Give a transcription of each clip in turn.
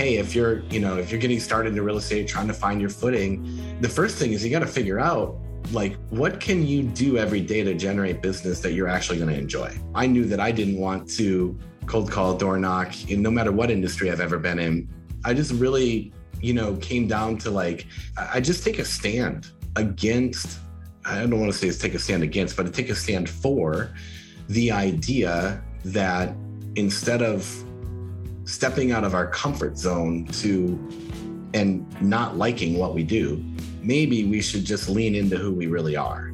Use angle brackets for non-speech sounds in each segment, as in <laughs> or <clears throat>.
hey, if you're, you know, if you're getting started in real estate, trying to find your footing, the first thing is you got to figure out like what can you do every day to generate business that you're actually going to enjoy. I knew that I didn't want to cold call, door knock, in no matter what industry I've ever been in. I just really, you know, came down to like I just take a stand against I don't want to say it's take a stand against, but to take a stand for the idea that instead of stepping out of our comfort zone to and not liking what we do, maybe we should just lean into who we really are.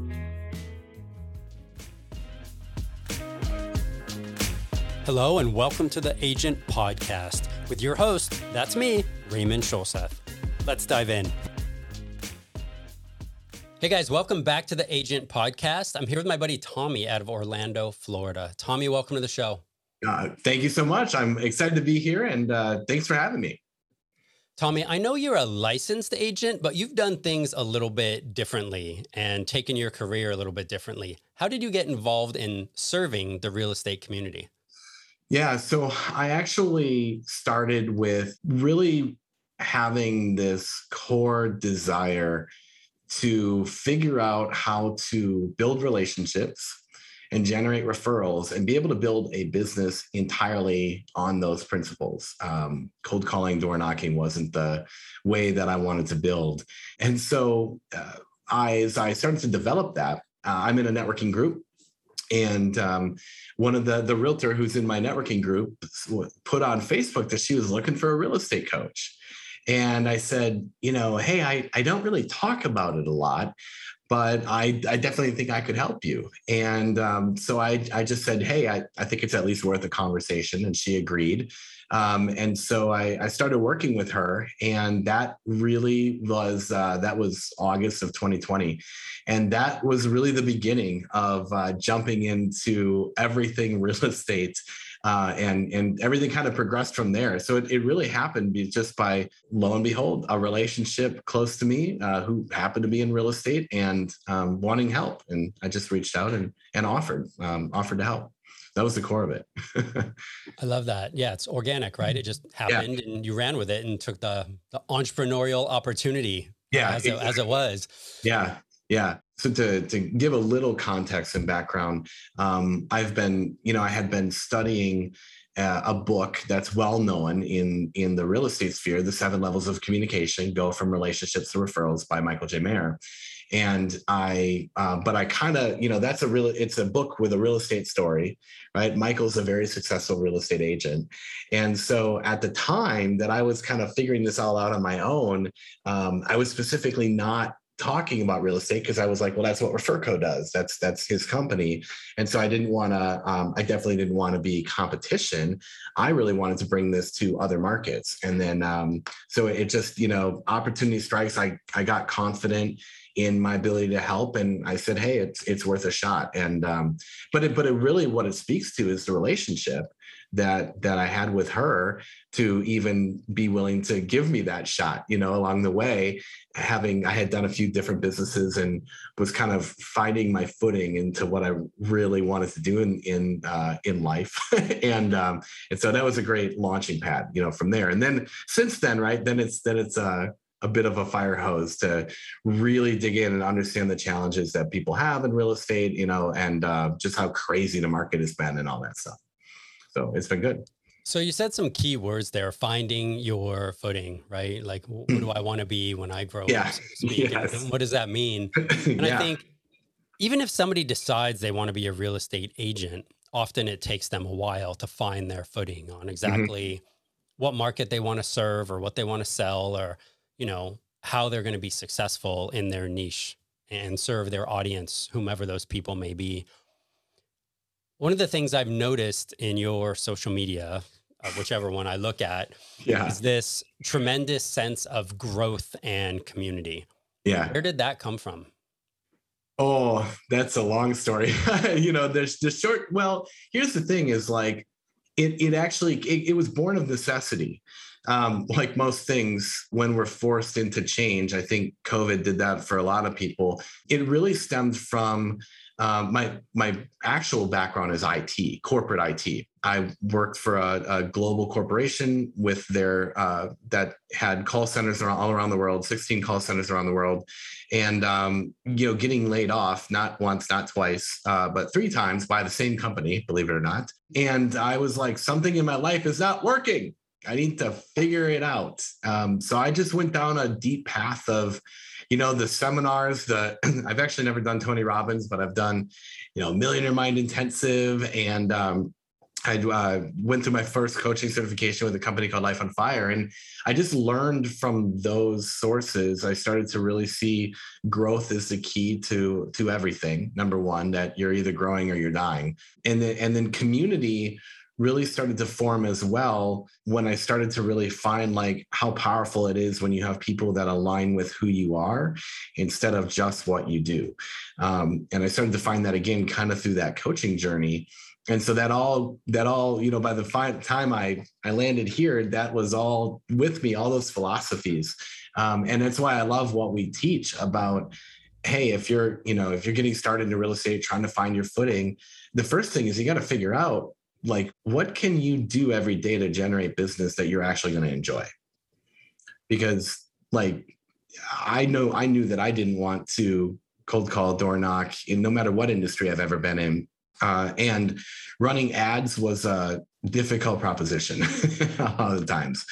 Hello, and welcome to the Agent Podcast with your host, that's me, Raymond Schulseth. Let's dive in. Hey guys, welcome back to the Agent Podcast. I'm here with my buddy Thommy out of Orlando, Florida. Thommy, welcome to the show. Uh, thank you so much. I'm excited to be here and uh, thanks for having me. Thommy, I know you're a licensed agent, but you've done things a little bit differently and taken your career a little bit differently. How did you get involved in serving the real estate community? Yeah, so I actually started with really having this core desire to figure out how to build relationships and generate referrals and be able to build a business entirely on those principles. Um, cold calling, door knocking wasn't the way that I wanted to build. And so, uh, I, as I started to develop that, uh, I'm in a networking group. And um, one of the the realtor who's in my networking group put on Facebook that she was looking for a real estate coach. And I said, you know, hey, I, I don't really talk about it a lot, but I, I definitely think I could help you. And um, so I, I just said, hey, I, I think it's at least worth a conversation. And she agreed. Um, and so I, I, started working with her, and that really was uh, that was August of 2020, and that was really the beginning of uh, jumping into everything <laughs> real estate uh, and and everything kind of progressed from there. So it, it really happened just by lo and behold, a relationship close to me uh, who happened to be in real estate and um, wanting help, and I just reached out and and offered um, offered to help. That was the core of it. I love that. Yeah, it's organic, right? It just happened, yeah. and you ran with it and took the the entrepreneurial opportunity. Yeah, as, it, as it was. Yeah, yeah. So to to give a little context and background, um, I've been, you know, I had been studying uh, a book that's well known in in the real estate sphere, The Seven Levels of Communication: Go from Relationships to Referrals by Michael J. Maher. And I, uh, but I kind of, you know, that's a real, it's a book with a real estate story, right? Michael's a very successful real estate agent. And so at the time that I was kind of figuring this all out on my own, um, I was specifically not talking about real estate because I was like, well, that's what Referco does. That's that's his company, and so I didn't want to. Um, I definitely didn't want to be competition. I really wanted to bring this to other markets, and then um, so it just you know opportunity strikes. I I got confident in my ability to help, and I said, hey, it's it's worth a shot. And um, but it but it really what it speaks to is the relationship that that I had with her to even be willing to give me that shot, you know, along the way, having I had done a few different businesses and was kind of finding my footing into what I really wanted to do in in uh, in life, <laughs> and um, and so that was a great launching pad, you know, from there. And then since then, right, then it's then it's uh, a bit of a fire hose to really dig in and understand the challenges that people have in real estate, you know, and uh, just how crazy the market has been and all that stuff. So it's been good. So you said some key words there, finding your footing, right? Like, who do I want to be when I grow yeah. up? So yes. what does that mean? <laughs> And yeah. I think even if somebody decides they want to be a real estate agent, often it takes them a while to find their footing on mm-hmm. exactly mm-hmm. what market they want to serve or what they want to sell or, you know, how they're going to be successful in their niche and serve their audience, whomever those people may be. One of the things I've noticed in your social media, uh, whichever one I look at, yeah. is this tremendous sense of growth and community. Yeah. Where did that come from? Oh, that's a long story. <laughs> you know, there's the short. Well, here's the thing: is like it. It actually it, it was born of necessity. Um, like most things, when we're forced into change, I think COVID did that for a lot of people. It really stemmed from um, my my actual background is IT, corporate IT. I worked for a, a global corporation with their uh, that had call centers around, all around the world, 16 call centers around the world, and um, you know, getting laid off not once, not twice, uh, but three times by the same company, believe it or not. And I was like, something in my life is not working. I need to figure it out. Um, so I just went down a deep path of you know the seminars the <clears throat> i've actually never done tony robbins but i've done you know millionaire mind intensive and um, I uh, went through my first coaching certification with a company called Life on Fire, and I just learned from those sources. I started to really see growth is the key to to everything. Number one, that you're either growing or you're dying, and then and then community really started to form as well when I started to really find like how powerful it is when you have people that align with who you are instead of just what you do. Um, and I started to find that again kind of through that coaching journey. And so that all that all you know by the time I I landed here that was all with me all those philosophies um, and that's why I love what we teach about hey if you're you know if you're getting started in real estate trying to find your footing the first thing is you got to figure out like what can you do every day to generate business that you're actually going to enjoy? Because like i know i knew that i didn't want to cold call door knock in no matter what industry i've ever been in. Uh, and running ads was a difficult proposition <laughs> a lot of times.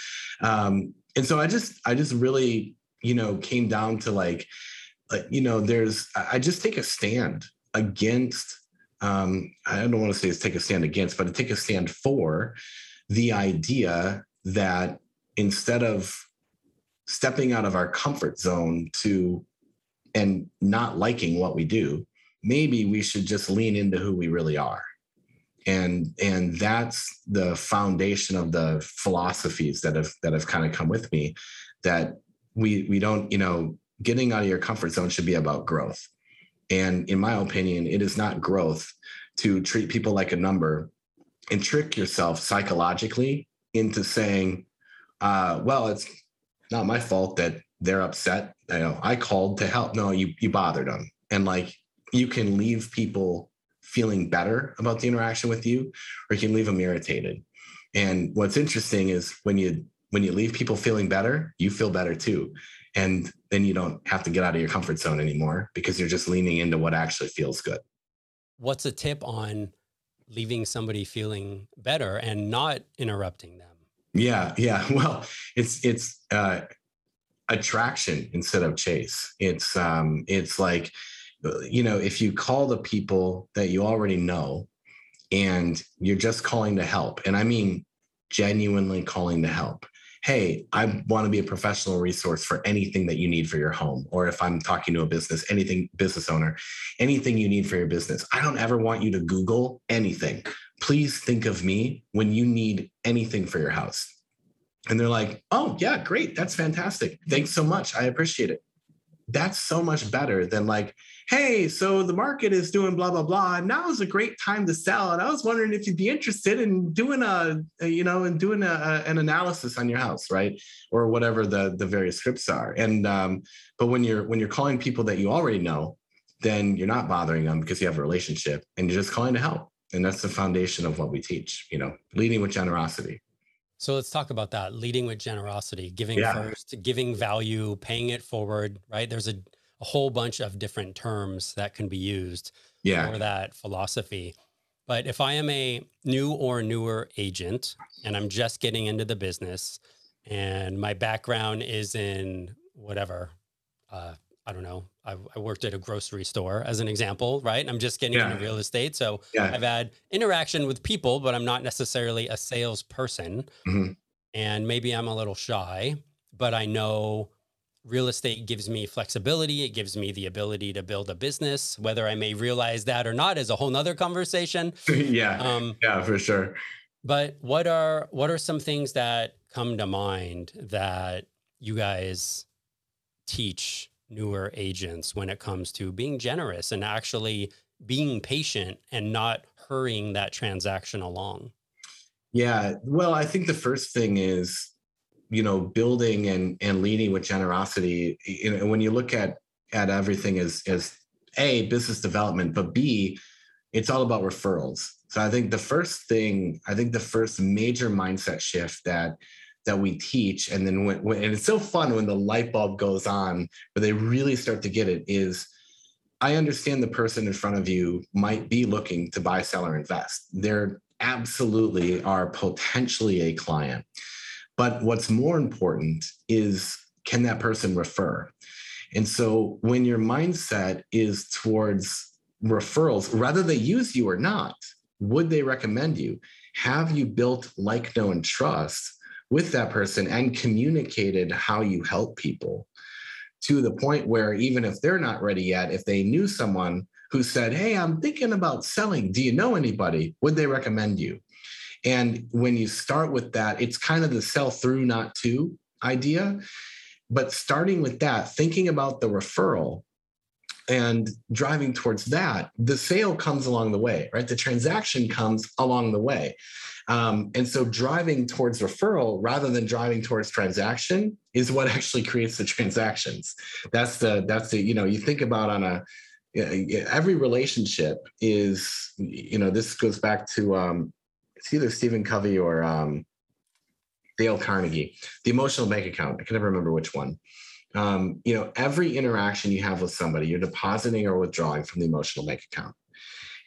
Um, and so i just i just really you know came down to like like you know there's i just take a stand against um, I don't want to say it's take a stand against, but to take a stand for the idea that instead of stepping out of our comfort zone to and not liking what we do, maybe we should just lean into who we really are. And and that's the foundation of the philosophies that have that have kind of come with me that we we don't, you know, getting out of your comfort zone should be about growth and in my opinion, it is not growth to treat people like a number and trick yourself psychologically into saying, uh, well, it's not my fault that they're upset. You know, I called to help. No, you you bothered them. And like you can leave people feeling better about the interaction with you, or you can leave them irritated. And what's interesting is when you when you leave people feeling better, you feel better too. And then you don't have to get out of your comfort zone anymore because you're just leaning into what actually feels good. What's a tip on leaving somebody feeling better and not interrupting them? Yeah, yeah. <laughs> Well, it's it's uh attraction instead of chase. It's um it's like you know, if you call the people that you already know and you're just calling to help, and I mean genuinely calling to help hey, I want to be a professional resource for anything that you need for your home. Or if I'm talking to a business, anything, business owner, anything you need for your business. I don't ever want you to Google anything. Please think of me when you need anything for your house. And they're like, oh, yeah, great. That's fantastic. Thanks so much. I appreciate it. That's so much better than like, hey, so the market is doing blah, blah, blah. And now is a great time to sell. And I was wondering if you'd be interested in doing a, a you know, and doing a, a, an analysis on your house, right? Or whatever the, the various scripts are. And, um, but when you're, when you're calling people that you already know, then you're not bothering them because you have a relationship and you're just calling to help. And that's the foundation of what we teach, you know, leading with generosity. So let's talk about that leading with generosity, giving yeah. first, giving value, paying it forward, right? There's a a whole bunch of different terms that can be used yeah. for that philosophy. But if I am a new or newer agent and I'm just getting into the business and my background is in whatever, uh, I don't know, I, I, worked at a grocery store as an example, right? I'm just getting yeah. into real estate. So yeah. I've had interaction with people, but I'm not necessarily a salesperson. Mm-hmm. And maybe I'm a little shy, but I know real estate gives me flexibility. It gives me the ability to build a business. Whether I may realize that or not is a whole nother conversation. <laughs> yeah. Um, yeah, for sure. But what are what are some things that come to mind that you guys teach newer agents when it comes to being generous and actually being patient and not hurrying that transaction along? Yeah. Well, I think the first thing is you know building and and leading with generosity you know when you look at at everything as as a business development, but b it's all about referrals. So I think the first thing, I think the first major mindset shift that that we teach, and then when, when and it's so fun when the light bulb goes on, where they really start to get it, is I understand the person in front of you might be looking to buy, sell, or invest. They're absolutely are potentially a client. But what's more important is can that person refer? And so when your mindset is towards referrals, whether they use you or not, would they recommend you? Have you built like, know, and trust with that person and communicated how you help people to the point where even if they're not ready yet, if they knew someone who said, Hey, I'm thinking about selling, do you know anybody? Would they recommend you? And when you start with that, it's kind of the sell through, not to idea. But starting with that, thinking about the referral and driving towards that, the sale comes along the way, right? The transaction comes along the way. Um, and so driving towards referral rather than driving towards transaction is what <laughs> actually creates the transactions. That's the, that's the, you know, you think about on a, every relationship is, you know, this goes back to, um, it's either Stephen Covey or um, Dale Carnegie, the emotional bank account. I can never remember which one um, you know, every interaction you have with somebody, you're depositing or withdrawing from the emotional bank account.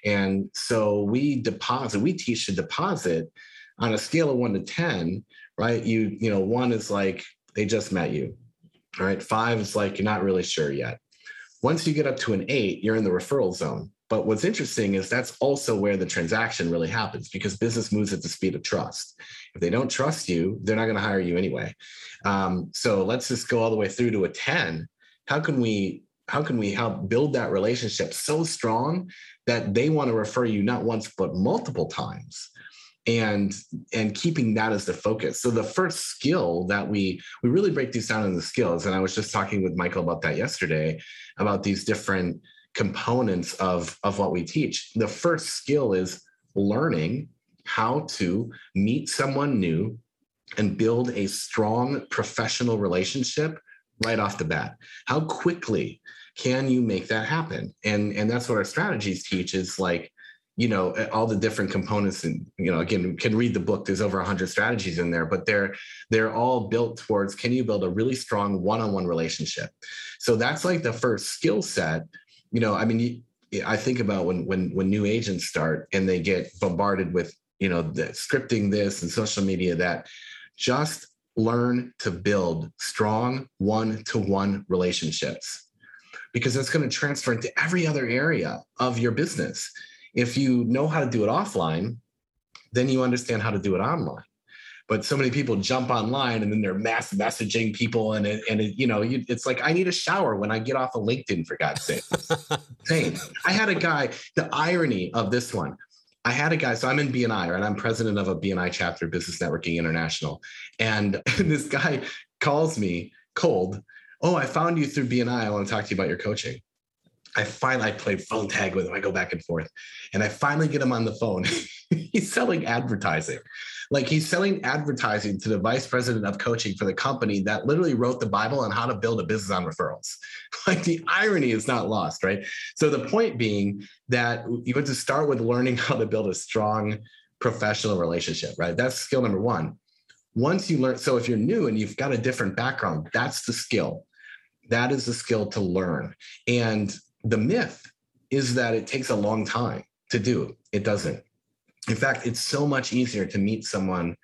And so we deposit, we teach to deposit on a scale of one to 10, right? You, you know, one is like they just met you. All right. Five is like you're not really sure yet. Once you get up to an eight, you're in the referral zone. But what's interesting is that's also where the transaction really happens because business moves at the speed of trust. If they don't trust you, they're not going to hire you anyway. Um, so let's just go all the way through to a 10. How can we how can we help build that relationship so strong that they want to refer you not once but multiple times? and and keeping that as the focus so the first skill that we we really break these down into skills and i was just talking with michael about that yesterday about these different components of of what we teach the first skill is learning how to meet someone new and build a strong professional relationship right off the bat how quickly can you make that happen? And and that's what our strategies teach is like you know all the different components and you know again can read the book. There's over 100 strategies in there but they're they're all built towards can you build a really strong one-on-one relationship? So that's like the first skill set. You know i mean i think about when when when new agents start and they get bombarded with you know the scripting this and social media that just learn to build strong one-to-one relationships because that's going to transfer into every other area of your business if you know how to do it offline, then you understand how to do it online. But so many people jump online and then they're mass messaging people, and it, and it, you know, you, it's like I need a shower when I get off of LinkedIn for God's sake. <laughs> Same. I had a guy. The irony of this one. I had a guy, so I'm in BNI, right? I'm president of a BNI chapter, Business Networking International. And <laughs> this guy calls me cold. Oh, I found you through BNI. I want to talk to you about your coaching. I finally I play phone tag with him. I go back and forth, and I finally get him on the phone. <laughs> he's selling advertising, like he's selling advertising to the vice president of coaching for the company that literally wrote the Bible on how to build a business on referrals. <laughs> Like the irony is not lost, right? So the point being that you have to start with learning <laughs> how to build a strong professional relationship, right? That's skill number one. Once you learn, so if you're new and you've got a different background, that's the skill that is a skill to learn. And the myth is that it takes a long time to do. It doesn't. In fact, it's so much easier to meet someone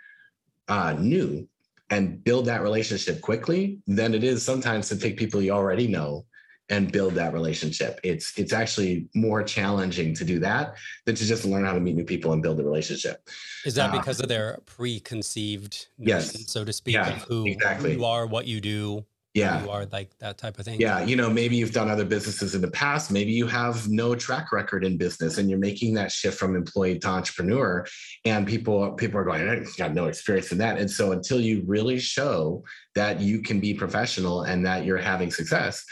uh, new and build that relationship quickly than it is sometimes to take people you already know and build that relationship. It's it's actually more challenging to do that than to just learn how to meet new people and build a relationship. Is that uh, because of their preconceived notion, yes, so to speak, yeah, of who, exactly. who you are, what you do? Yeah. you are like that type of thing. Yeah you know maybe you've done other businesses in the past. Maybe you have no track record in business and you're making that shift from employee to entrepreneur and people people are going i got no experience in that. And so until you really show that you can be professional and that you're having success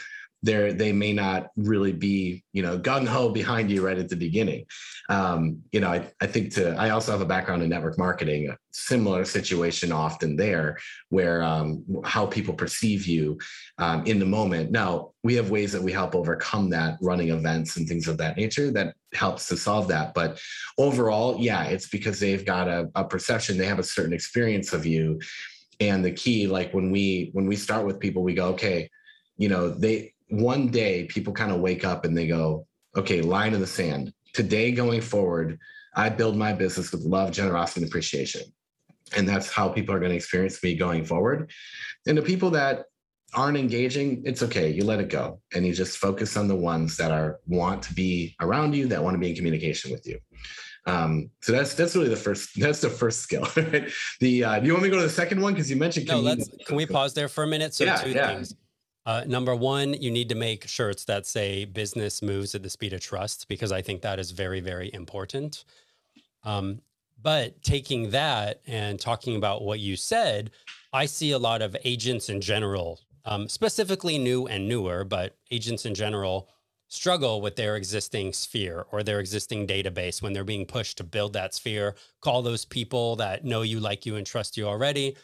they're they may not really be you know gung ho behind you right at the beginning. Um, you know, I, I think to I also have a background in network marketing, a similar situation often there where um, how people perceive you um, in the moment. Now we have ways that we help overcome that, running events and things of that nature that helps to solve that. But overall, yeah, it's because they've got a, a perception, they have a certain experience of you. And the key, like when we when we start with people, we go, okay, you know, they one day people kind of wake up and they go, okay, line in the sand. Today going forward, I build my business with love, generosity, and appreciation. And that's how people are going to experience me going forward. And the people that aren't engaging, it's okay. You let it go and you just focus on the ones that are want to be around you, that want to be in communication with you. Um, so that's that's really the first <laughs> that's the first skill. Right? The uh, do you want me to go to the second one because you mentioned no, let's can we pause there for a minute? So yeah, two yeah. things. Uh, number one, you need to make shirts that say business moves at the speed of trust because I think that is very, very important. Um, but taking that and talking about what you said, I see a lot of agents in general, um, specifically new and newer, but agents in general struggle with their existing sphere or their existing database when they're being pushed to build that sphere, call those people that know you, like you, and trust you already.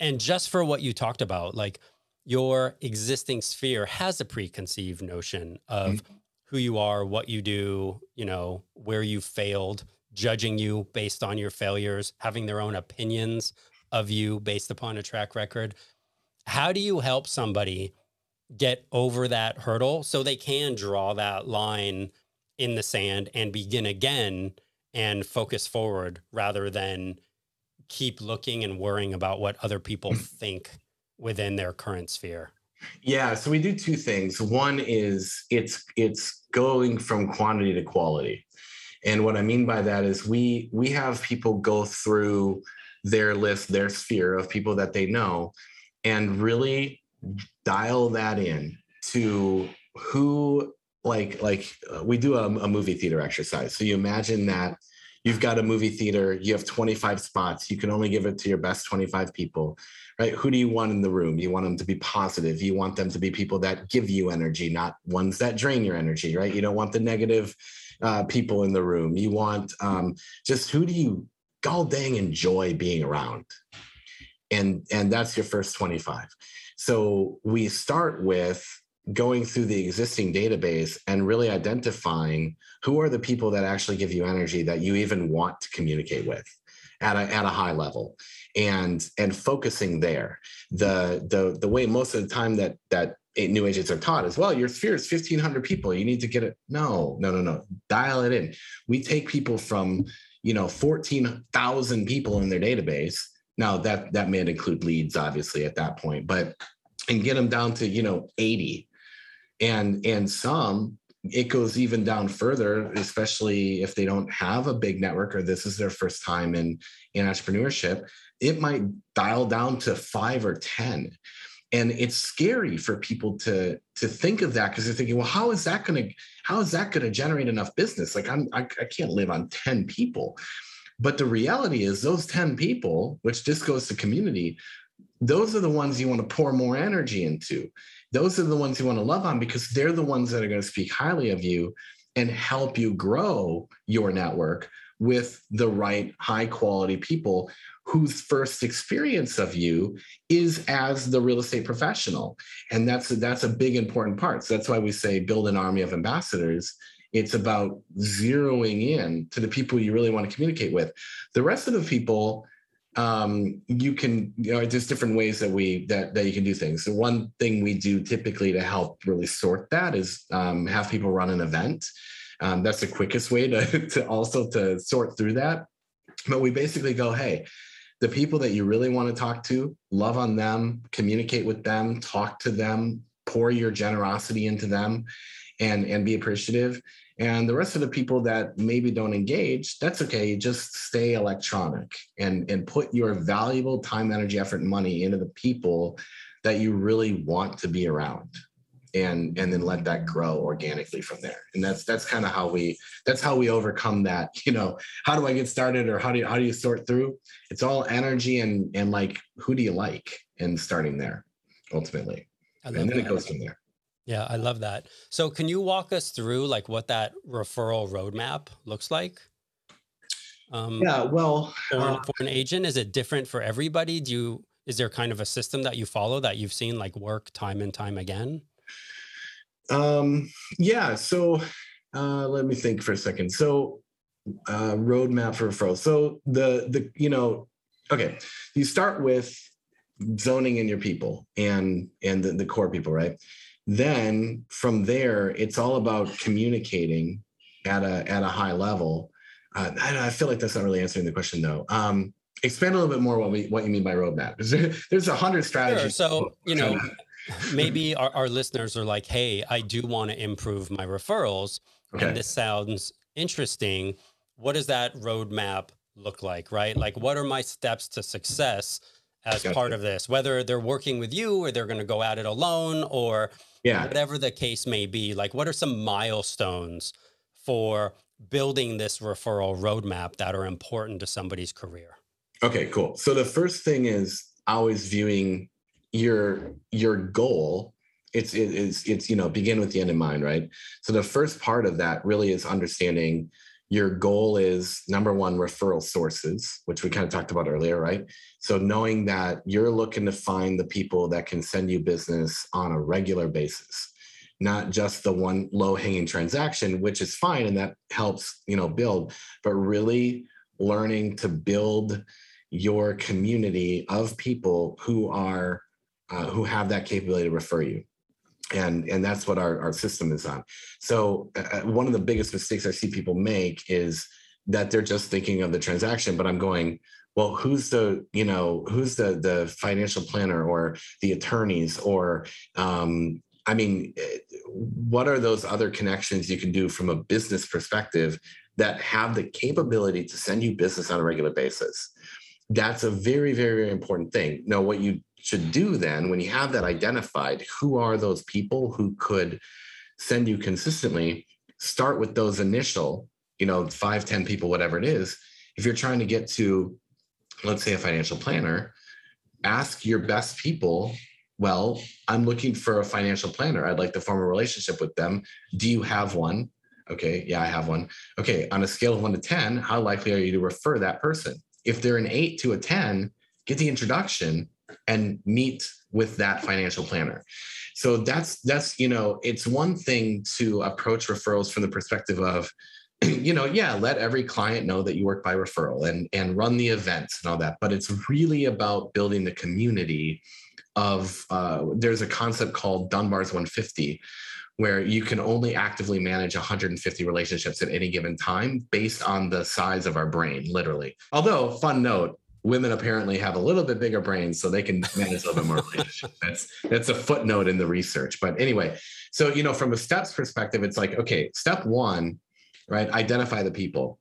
And just for what you talked about, like your existing sphere has a preconceived notion of mm-hmm. who you are, what you do, you know, where you failed, judging you based on your failures, having their own opinions of you based upon a track record. How do you help somebody get over that hurdle so they can draw that line in the sand and begin again and focus forward rather than keep looking and worrying about what other people think within their current sphere? Yeah, so we do two things. One is it's it's going from quantity to quality. And what I mean by that is we we have people go through their list, their sphere of people that they know and really dial that in to who like like uh, we do a, a movie theater exercise. So you imagine that you've got a movie theater, you have 25 spots, you can only give it to your best 25 people right? Who do you want in the room? You want them to be positive. You want them to be people that give you energy, not ones that drain your energy, right? You don't want the negative uh, people in the room. You want um, just who do you god dang enjoy being around? And and that's your first 25. So we start with going through the existing database and really identifying who are the people that actually give you energy that you even want to communicate with at a, at a high level and and focusing there. The the the way most of the time that that new agents are taught as well your sphere is 1500 people. You need to get it. No no no no. Dial it in. We take people from you know 14000 people in their database. Now that that may include leads obviously at that point but and get them down to you know 80 and and some it goes even down further, especially if they don't have a big network or this is their first time in, in entrepreneurship. It might dial down to five or 10. And it's scary for people to to think of that because they're thinking, well, how is that going to how is that going to generate enough business? Like I'm I, I can't live on 10 people. But the reality is those 10 people, which just goes to community, those are the ones you want to pour more energy into those are the ones you want to love on because they're the ones that are going to speak highly of you and help you grow your network with the right high quality people whose first experience of you is as the real estate professional. And that's that's a big important part. So that's why we say build an army of ambassadors. It's about zeroing in to the people you really want to communicate with. The rest of the people um, you can you know there's different ways that we that that you can do things. So one thing we do typically to help really sort that is um, have people run an event. Um, that's the quickest way to, <laughs> to also to sort through that. But we basically go hey the people that you really want to talk to love on them communicate with them talk to them pour your generosity into them and and be appreciative and the rest of the people that maybe don't engage, that's okay. Just stay electronic and, and put your valuable time, energy, effort, and money into the people that you really want to be around. And, and then let that grow organically from there. And that's that's kind of how we that's how we overcome that. <laughs> You know, how do I get started or how do you how do you sort through? It's all energy and and like who do you like and starting there ultimately. And then that. it goes from there. Yeah, I love that. So can you walk us through like what that referral roadmap looks like? Um, yeah, well, for, uh, for an agent, is it different for everybody? Do you is there kind of a system that you follow that you've seen like work time and time again? Um, yeah. So uh, let me think for a second. So uh, roadmap for referrals. So the the you know, okay, you start with zoning in your people and and the, the core people, right? Then from there, it's all about communicating at a at a high level. Uh, I, I, feel like that's not really answering the question though. Um, expand a little bit more what we what you mean by roadmap. <laughs> There's a hundred strategies. Sure. So you know, maybe our, our listeners are like, "Hey, I do want to improve my referrals, okay. and this sounds interesting. What does that roadmap look like? Right? Like, what are my steps to success?" as gotcha. part of this, whether they're working with you or they're going to go at it alone or yeah. whatever the case may be. Like, what are some milestones for building this referral roadmap that are important to somebody's career? Okay, cool. So the first thing is always viewing your your goal. It's it is it's you know begin with the end in mind, right? So the first part of that really is understanding your goal is number one referral sources which we kind of talked about earlier right so knowing that you're looking to find the people that can send you business on a regular basis not just the one low hanging transaction which is fine and that helps you know build but really learning to build your community of people who are uh, who have that capability to refer you. And and that's what our, our system is on. So uh, uh, one of the biggest mistakes i see people make is that they're just thinking of the transaction but i'm going well who's the you know who's the the financial planner or the attorneys or um, i mean eh, what are those other connections you can do from a business perspective that have the capability to send you business on a regular basis that's a very very very important thing. Now what you should do then when you have that identified who are those people who could send you consistently start with those initial you know five ten people whatever it is. If you're trying to get to let's say a financial planner ask your best people well i'm looking for a financial planner. I'd like to form a relationship with them. Do you have one? Okay yeah i have one. Okay on a scale of 1 to 10 how likely are you to refer that person if they're an 8 to a 10 get the introduction and meet with that financial planner. So that's that's you know it's one thing to approach referrals from the perspective of <clears throat> you know yeah let every client know that you work by referral and and run the events and all that but it's really about building the community of uh, there's a concept called dunbar's 150 where you can only actively manage 150 relationships at any given time based on the size of our brain literally although fun note women apparently have a little bit bigger brains so they can manage a little bit more relationships. That's that's a footnote in the research. But anyway, so you know, from a steps perspective, it's like, okay, step one, right? Identify the people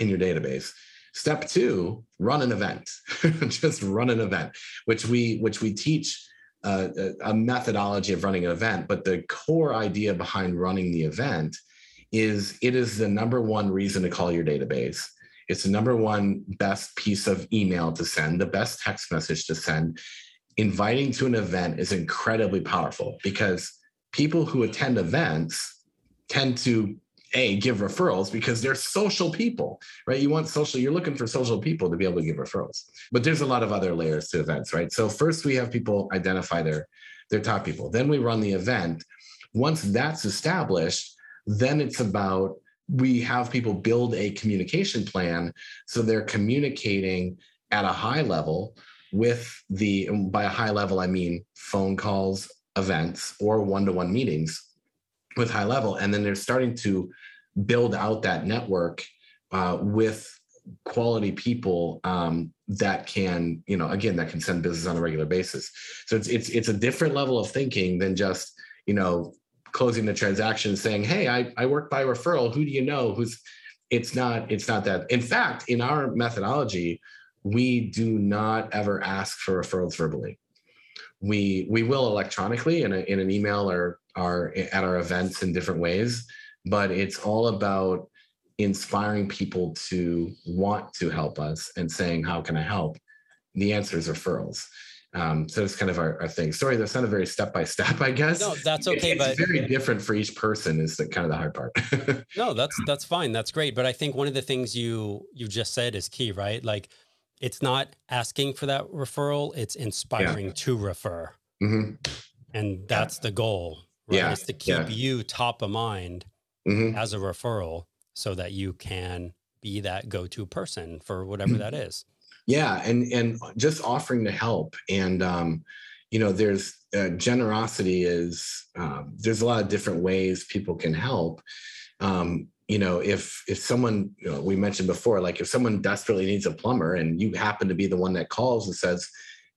in your database. Step two, run an event. <laughs> Just run an event, which we which we teach uh, a methodology of running an event. But the core idea behind running the event is it is the number one reason to call your database it's the number one best piece of email to send, the best text message to send. Inviting to an event is incredibly powerful because people who attend events tend to a give referrals because they're social people right? You want social you're looking for social people to be able to give referrals. But there's a lot of other layers to events right? So first we have people identify their their top people. Then we run the event. Once that's established then it's about we have people build a communication plan so they're communicating at a high level with the by a high level i mean phone calls events or one-to-one meetings with high level and then they're starting to build out that network uh, with quality people um, that can you know again that can send business on a regular basis so it's it's it's a different level of thinking than just you know closing the transaction saying, Hey, I, I work by referral. Who do you know? Who's it's not, it's not that. In fact, in our methodology, we do not ever ask for referrals verbally. We we will electronically in, a, in an email or our at our events in different ways, but it's all about inspiring people to want to help us and saying, How can I help? The answer is referrals. Um, so it's kind of our, our thing. Sorry, that's not a very step by step, I guess. No, that's okay. It's but very different for each person is the kind of the hard part. <laughs> no, that's that's fine. That's great. But I think one of the things you you just said is key, right? Like it's not asking for that referral, it's inspiring yeah. to refer. Mm-hmm. And that's yeah. the goal, right? Yeah. Is to keep yeah. you top of mind mm-hmm. as a referral so that you can be that go-to person for whatever mm-hmm. that is yeah and and just offering to help and um you know there's uh, generosity is um, there's a lot of different ways people can help um you know if if someone you know, we mentioned before like if someone desperately needs a plumber and you happen to be the one that calls and says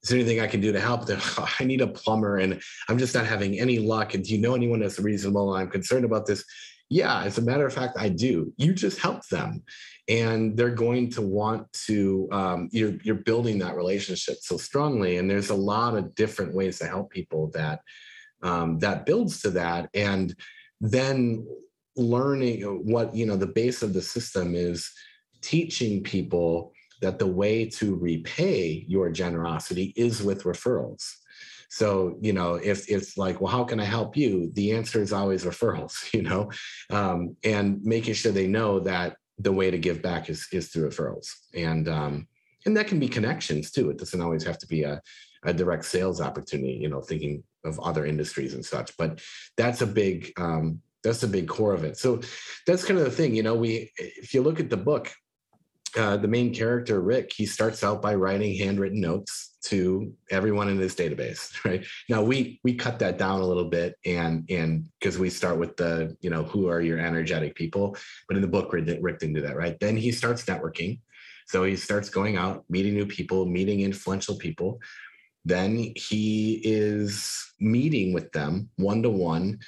is there anything I can do to help? Them? <laughs> I need a plumber and I'm just not having any luck. And do you know anyone that's reasonable? I'm concerned about this. Yeah, as a matter of fact, I do. You just help them and they're going to want to um, you're, you're building that relationship so strongly and there's a lot of different ways to help people that um, that builds to that and then learning what you know the base of the system is teaching people that the way to repay your generosity is with referrals. So you know if it's like well how can i help you? the answer is always referrals <laughs> you know? Um, and making sure they know that the way to give back is is through referrals. And um and that can be connections too. It doesn't always have to be a, a direct sales opportunity you know thinking of other industries and such. But that's a big um that's a big core of it. So that's kind of the thing you know we if you look at the book uh, the main character rick he starts out by writing handwritten notes to everyone in his database <laughs> right? Now we we cut that down a little bit and and because we start with the you know who are your energetic people? But in the book rick, rick didn't do that right? Then he starts networking. So he starts going out meeting new people meeting influential people. Then he is meeting with them one to one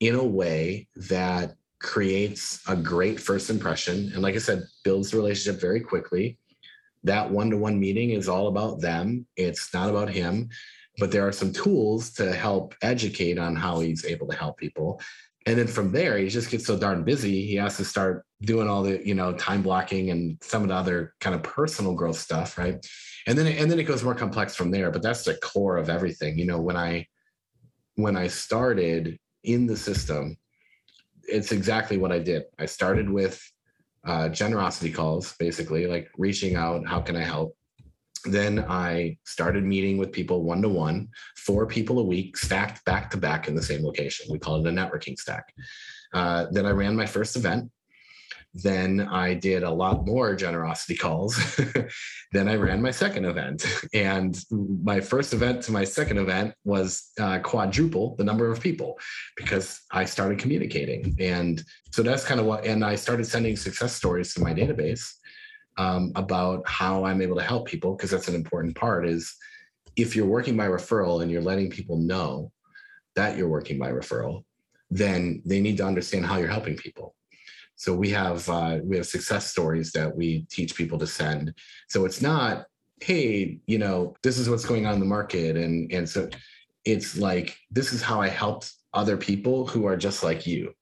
in a way that creates a great first impression. And like i said builds the relationship very quickly. That one-to-one meeting is all about them. It's not about him but there are some tools to help educate on how he's able to help people. And then from there he just gets so darn busy he has to start doing all the you know time blocking and some of the other kind of personal growth stuff right? And then and then it goes more complex from there but that's the core of everything. You know when i when i started in the system it's exactly what i did i started with uh, generosity calls, basically, like reaching out, how can I help? Then I started meeting with people one to one, four people a week, stacked back to back in the same location. We call it a networking stack. Uh, then I ran my first event then I did a lot more generosity calls. <laughs> then I ran my second event. And my first event to my second event was uh, quadruple the number of people because I started communicating. And so that's kind of what, and I started sending success stories to my database um, about how I'm able to help people because that's an important part is if you're working by referral and you're letting people know that you're working by referral, then they need to understand how you're helping people so we have uh, we have success stories that we teach people to send. So it's not, hey, you know, this is what's going on in the market, and and so it's like this is how I helped other people who are just like you.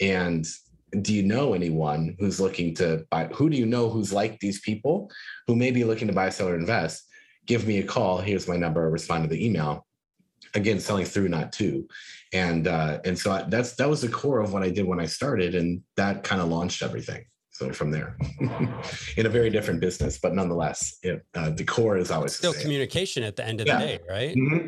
And do you know anyone who's looking to buy? Who do you know who's like these people who may be looking to buy, sell, or invest? Give me a call. Here's my number. Respond to the email again selling through not to and uh and so I, that's that was the core of what i did when i started and that kind of launched everything. So from there <laughs> in a very different business but nonetheless it, uh, the core is always still communication at the end of yeah. the day right? Mm-hmm.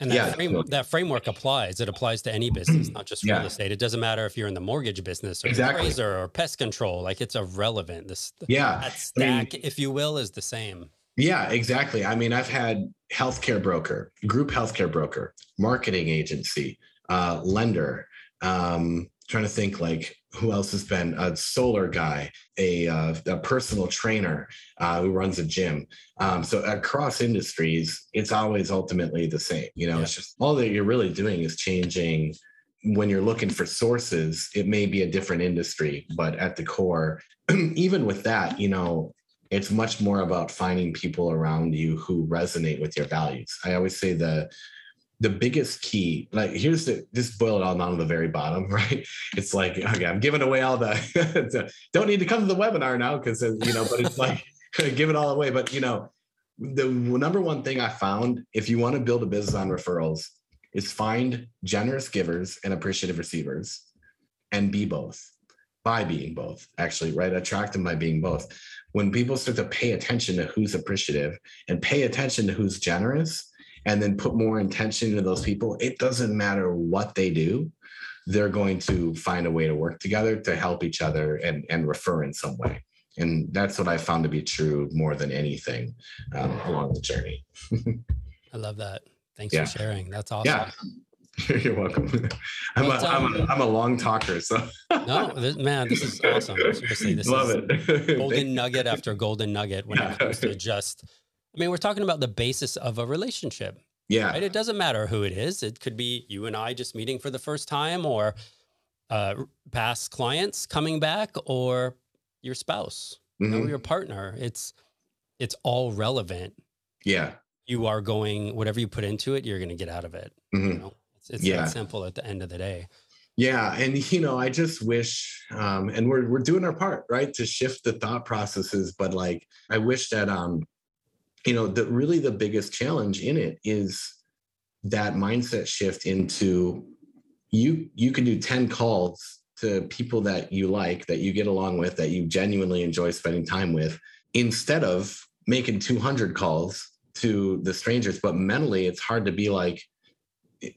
and that, yeah, frame, that framework applies. It applies to any business not just real yeah. estate. It doesn't matter if you're in the mortgage business or exactly. or pest control. Like it's irrelevant. This yeah. that stack I mean, if you will is the same yeah, exactly. I mean, I've had healthcare broker, group healthcare broker, marketing agency, uh, lender. Um, trying to think like who else has been a solar guy, a, uh, a personal trainer uh, who runs a gym. Um, so across industries, it's always ultimately the same. You know, yeah. it's just all that you're really doing is changing. When you're looking for sources, it may be a different industry, but at the core, <clears throat> even with that, you know, it's much more about finding people around you who resonate with your values. I always say the the biggest key, like here's the just boil it all down to the very bottom, <laughs> right? It's like, okay, I'm giving away all the <laughs> don't need to come to the webinar now because uh, you know, but it's like <laughs> give it all away. But you know, the number one thing I found if you want to build a business on referrals is find generous givers and appreciative receivers and be both by being both, actually, right? Attract them by being both. When people start to pay attention to who's appreciative and pay attention to who's generous, and then put more intention into those people, it doesn't matter what they do, they're going to find a way to work together to help each other and, and refer in some way. And that's what I found to be true more than anything um, along the journey. I love that. Thanks yeah. for sharing. That's awesome. Yeah. <laughs> You're welcome. I'm, a, I'm, a, I'm a long talker, so no, this, man, this is awesome. Seriously, this Love is it. <laughs> golden nugget after golden nugget when it comes to just. I mean, we're talking about the basis of a relationship. Yeah, right? it doesn't matter who it is. It could be you and I just meeting for the first time, or uh, past clients coming back, or your spouse, mm-hmm. or your partner. It's it's all relevant. Yeah, you are going whatever you put into it, you're going to get out of it. Mm-hmm. You know? It's, it's yeah. that simple at the end of the day. Yeah, and you know, I just wish, um, and we're we're doing our part, right, to shift the thought processes. But like, I wish that, um, you know, that really the biggest challenge in it is that mindset shift into you. You can do ten calls to people that you like, that you get along with, that you genuinely enjoy spending time with, instead of making two hundred calls to the strangers. But mentally, it's hard to be like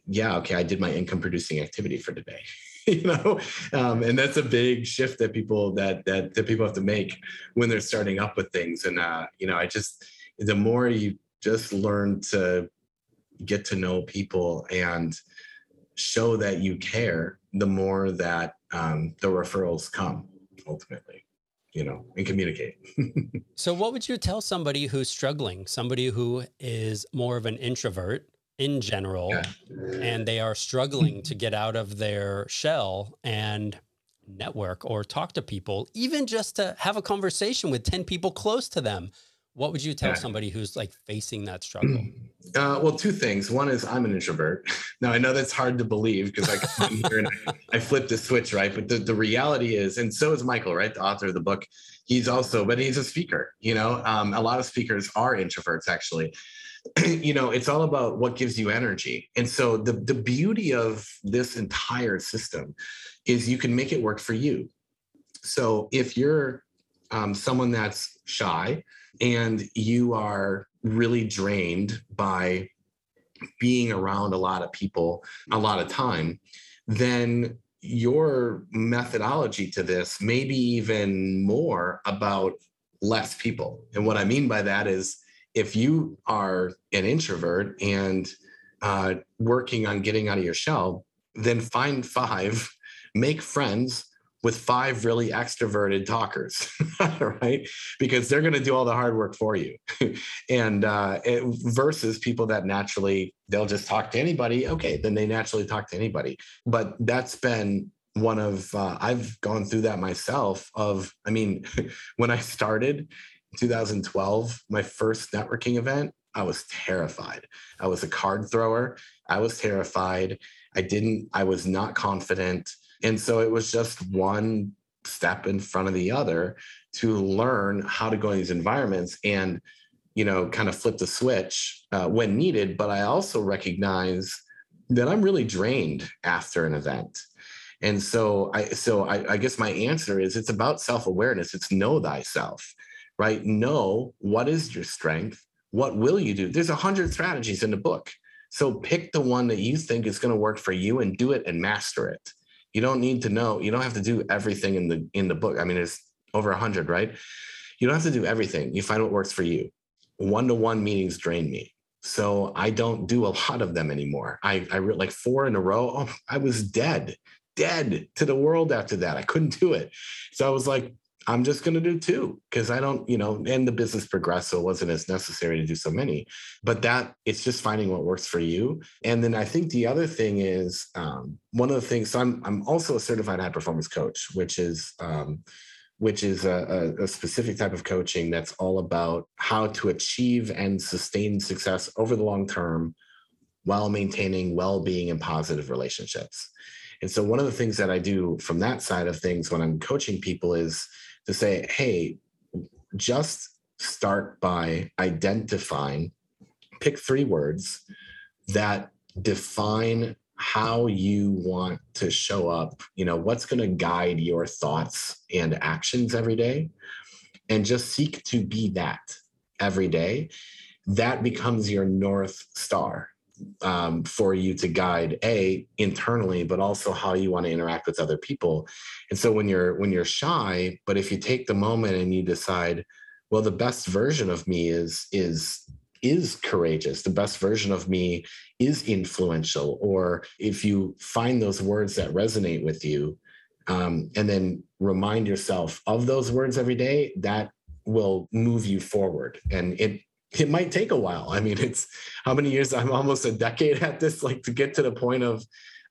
yeah, okay, I did my income producing activity for today. <laughs> you know, um, and that's a big shift that people that that that people have to make when they're starting up with things. And uh, you know, I just the more you just learn to get to know people and show that you care, the more that um, the referrals come ultimately you know and communicate <laughs> so what would you tell somebody who's struggling somebody who is more of an introvert in general yeah. And they are struggling to get out of their shell and network or talk to people even just to have a conversation with 10 people close to them. What would you tell somebody who's like facing that struggle? <clears throat> Uh, well two things. One is i'm an introvert. <laughs> Now i know that's hard to believe because i come here and I, I flipped the switch right? But the, the reality is and so is michael right? The author of the book. He's also but he's a speaker you know? Um, a lot of speakers are introverts actually <clears throat> you know it's all about what gives you energy. And so the the beauty of this entire system is you can make it work for you. So if you're um, someone that's shy and you are really drained by being around a lot of people a lot of time then your methodology to this may be even more about less people. And what i mean by that is if you are an introvert and uh, working on getting out of your shell, then find five, <laughs> make friends with five really extroverted talkers, <laughs> right? Because they're going to do all the hard work for you. <laughs> and uh, it, versus people that naturally, they'll just talk to anybody. Okay, then they naturally talk to anybody. But that's been one of, uh, I've gone through that myself. Of, I mean, when I started, 2012, my first networking event, I was terrified. I was a card thrower. I was terrified. I didn't, I was not confident. And so it was just one step in front of the other to learn how to go in these environments and, you know, kind of flip the switch uh, when needed. But I also recognize that I'm really drained after an event. And so I so I, I guess my answer is it's about self-awareness. It's know thyself right? Know what is your strength? What will you do? There's a hundred strategies in the book. So pick the one that you think is going to work for you and do it and master it. You don't need to know, you don't have to do everything in the in the book. I mean, it's over a hundred, right? You don't have to do everything. You find what works for you. One-to-one meetings drain me. So I don't do a lot of them anymore. I, I wrote like four in a row. Oh, I was dead, dead to the world after that. I couldn't do it. So I was like, I'm just going to do two because I don't, you know, and the business progressed. So it wasn't as necessary to do so many. But that it's just finding what works for you. And then I think the other thing is um, one of the things, so I'm, I'm also a certified high performance coach, which is, um, which is a, a, specific type of coaching that's all about how to achieve and sustain success over the long term while maintaining well-being and positive relationships. And so one of the things that I do from that side of things when I'm coaching people is to say, hey, just start by identifying, pick three words that define how you want to show up, you know, what's going to guide your thoughts and actions every day, and just seek to be that every day. That becomes your North Star um, for you to guide a internally but also how you want to interact with other people. And so when you're when you're shy but if you take the moment and you decide well the best version of me is is is courageous the best version of me is influential or if you find those words that resonate with you um, and then remind yourself of those words every day that will move you forward. And it it might take a while. I mean, <laughs> it's how many years? I'm almost a decade at this, like to get to the point of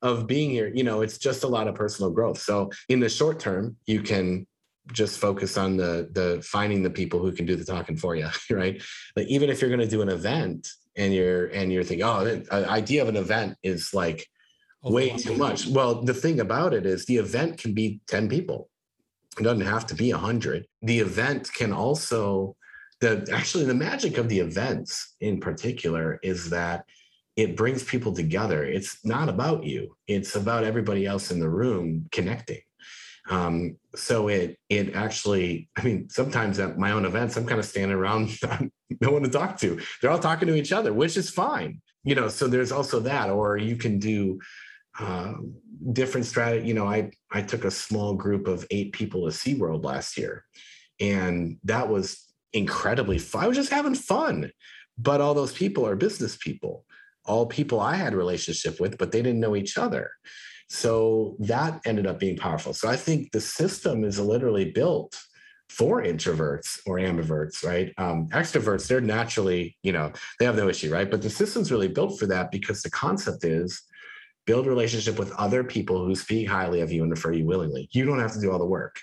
of being here. You know, it's just a lot of personal growth. So in the short term, you can just focus on the the finding the people who can do the talking for you, <laughs> right? Like even if you're going to do an event and you're and you're thinking, oh, the uh, idea of an event is like way too much. Well, the thing about it is the event can be 10 people. It doesn't have to be 100. The event can also the actually the magic of the events in particular is that it brings people together. It's not about you. It's about everybody else in the room connecting. Um, so it it actually, I mean, sometimes at my own events, I'm kind of standing around, <laughs> no one to talk to. They're all talking to each other, which is fine. You know, so there's also that. Or you can do uh, different strategy. You know, I I took a small group of eight people to SeaWorld last year, and that was incredibly fun. I was just having fun. But all those people are business people, all people I had relationship with, but they didn't know each other. So that ended up being powerful. So I think the system is literally built for introverts or ambiverts, right? Um, extroverts, they're naturally, you know, they have no issue, right? But the system's really built for that because the concept is build relationship with other people who speak highly of you and refer you willingly. You don't have to do all the work.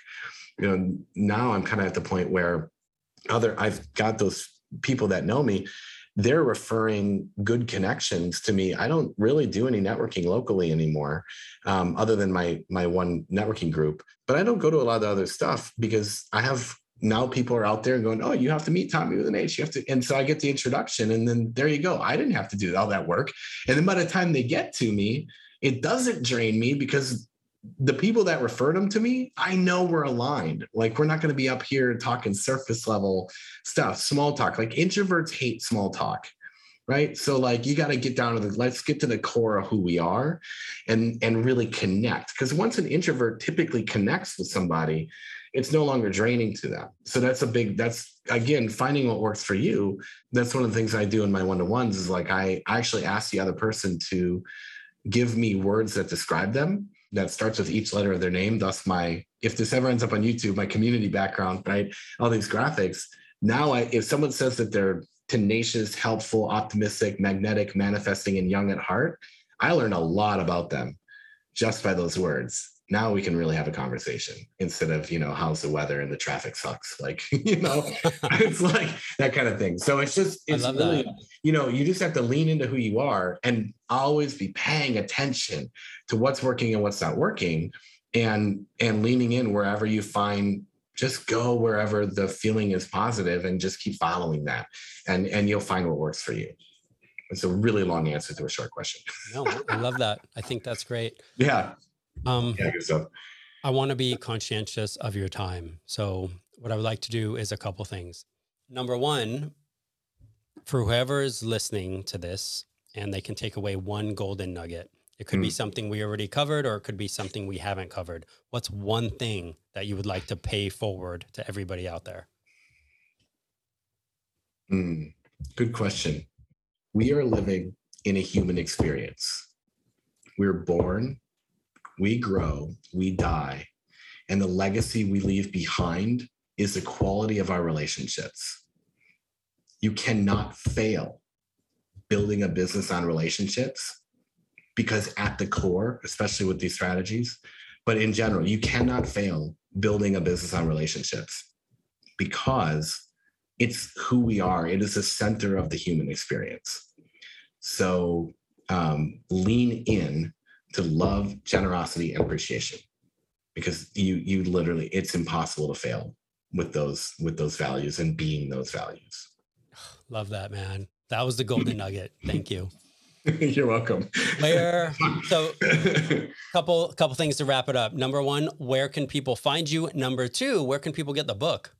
You know, now I'm kind of at the point where other I've got those people that know me they're referring good connections to me. I don't really do any networking locally anymore, um, other than my my one networking group. But I don't go to a lot of other stuff because I have now people are out there and going, "Oh, you have to meet Thommy with an H." You have to, and so I get the introduction, and then there you go. I didn't have to do all that work, and then by the time they get to me, it doesn't drain me because the people that referred them to me, I know we're aligned. Like we're not going to be up here talking surface level stuff, small talk. Like introverts hate small talk, right? So like you got to get down to the let's get to the core of who we are and and really connect. Because once an introvert typically connects with somebody, it's no longer draining to them. So that's a big that's again finding what works for you. That's one of the things I do in my one-to-ones is like I, I actually ask the other person to give me words that describe them that starts with each letter of their name. Thus, my if this ever ends up on YouTube, my community background, right? All these graphics. Now, I, if someone says that they're tenacious, helpful, optimistic, magnetic, manifesting, and young at heart, I learn a lot about them just by those words. Now we can really have a conversation instead of, you know, how's the weather and the traffic sucks. Like, <laughs> you know, <laughs> it's like that kind of thing. So it's just, it's really, that. you know, you just have to lean into who you are and always be paying attention to what's working and what's not working and and leaning in wherever you find just go wherever the feeling is positive and just keep following that and and you'll find what works for you it's a really long answer to a short question no i love that i think that's great <laughs> yeah um yeah, i want to be conscientious of your time so what i would like to do is a couple things number one for whoever is listening to this and they can take away one golden nugget it could mm. be something we already covered, or it could be something we haven't covered. What's one thing that you would like to pay forward to everybody out there? Mm. Good question. We are living in a human experience. We're born, we grow, we die, and the legacy we leave behind is the quality of our relationships. You cannot fail building a business on relationships because at the core, especially with these strategies, but in general, you cannot fail building a business on relationships because it's who we are. It is the center of the human experience. So um, lean in to love, generosity, and appreciation because you you literally it's impossible to fail with those with those values and being those values. <sighs> Love that, man. That was the golden nugget. Thank you. <laughs> You're welcome. Where <laughs> so couple couple things to wrap it up. Number one, where can people find you? Number two, where can people get the book?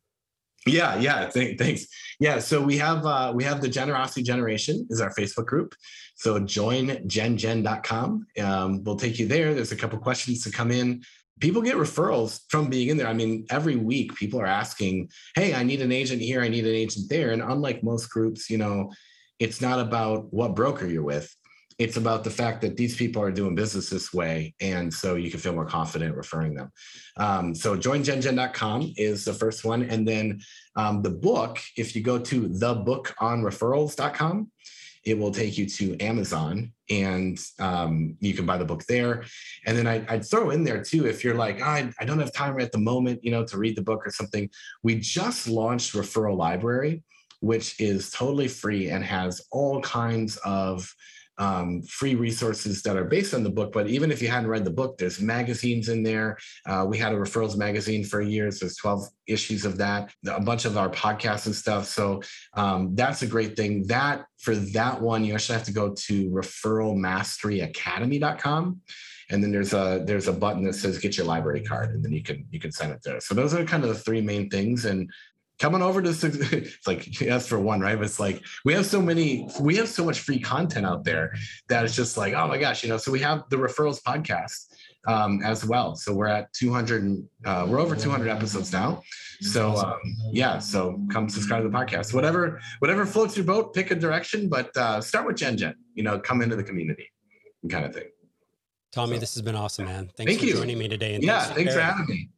Yeah, yeah. Th- thanks. Yeah. So we have uh, we have the Generosity Generation is our Facebook group. So joingengen.com. Um, we'll take you there. There's a couple questions to come in. People get referrals from being in there. I mean, every week people are asking, "Hey, I need an agent here. I need an agent there." And unlike most groups, you know, it's not about what broker you're with it's about the fact that these people are doing business this way and so you can feel more confident referring them. Um, so joingengen.com is the first one and then um, the book if you go to thebookonreferrals.com it will take you to amazon and um, you can buy the book there. And then I, would throw in there too if you're like I, I don't have time at the moment you know to read the book or something. We just launched referral library which is totally free and has all kinds of um, free resources that are based on the book. But even if you hadn't read the book, there's magazines in there. Uh, we had a referrals magazine for years. There's 12 issues of that, a bunch of our podcasts and stuff. So um, that's a great thing. That for that one, you actually have to go to referralmasteryacademy.com and then there's a there's a button that says get your library card and then you can you can sign up there so those are kind of the three main things and coming over to <laughs> it's like that's for one right? But it's like we have so many we have so much free content out there that it's just like oh my gosh you know so we have the referrals podcast um, as well. So we're at 200 uh, we're over 200 episodes now. So um, yeah so come subscribe to the podcast. Whatever whatever floats your boat pick a direction but uh, start with gen gen you know come into the community kind of thing Thommy, so, this has been awesome, man. Thanks thank for you. joining me today. And yeah, thanks, thanks for having me.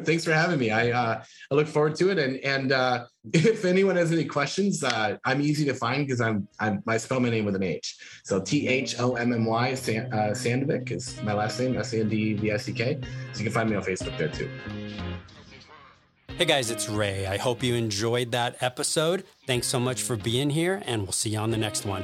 <laughs> thanks for having me. I uh, I look forward to it. And and uh, <laughs> if anyone has any questions, uh, I'm easy to find because I'm, I'm I spell my name with an H. So T H O M M Y uh, Sandvick is my last name. S A N D V I C K. So you can find me on Facebook there too. Hey guys, it's Ray. I hope you enjoyed that episode. Thanks so much for being here, and we'll see you on the next one.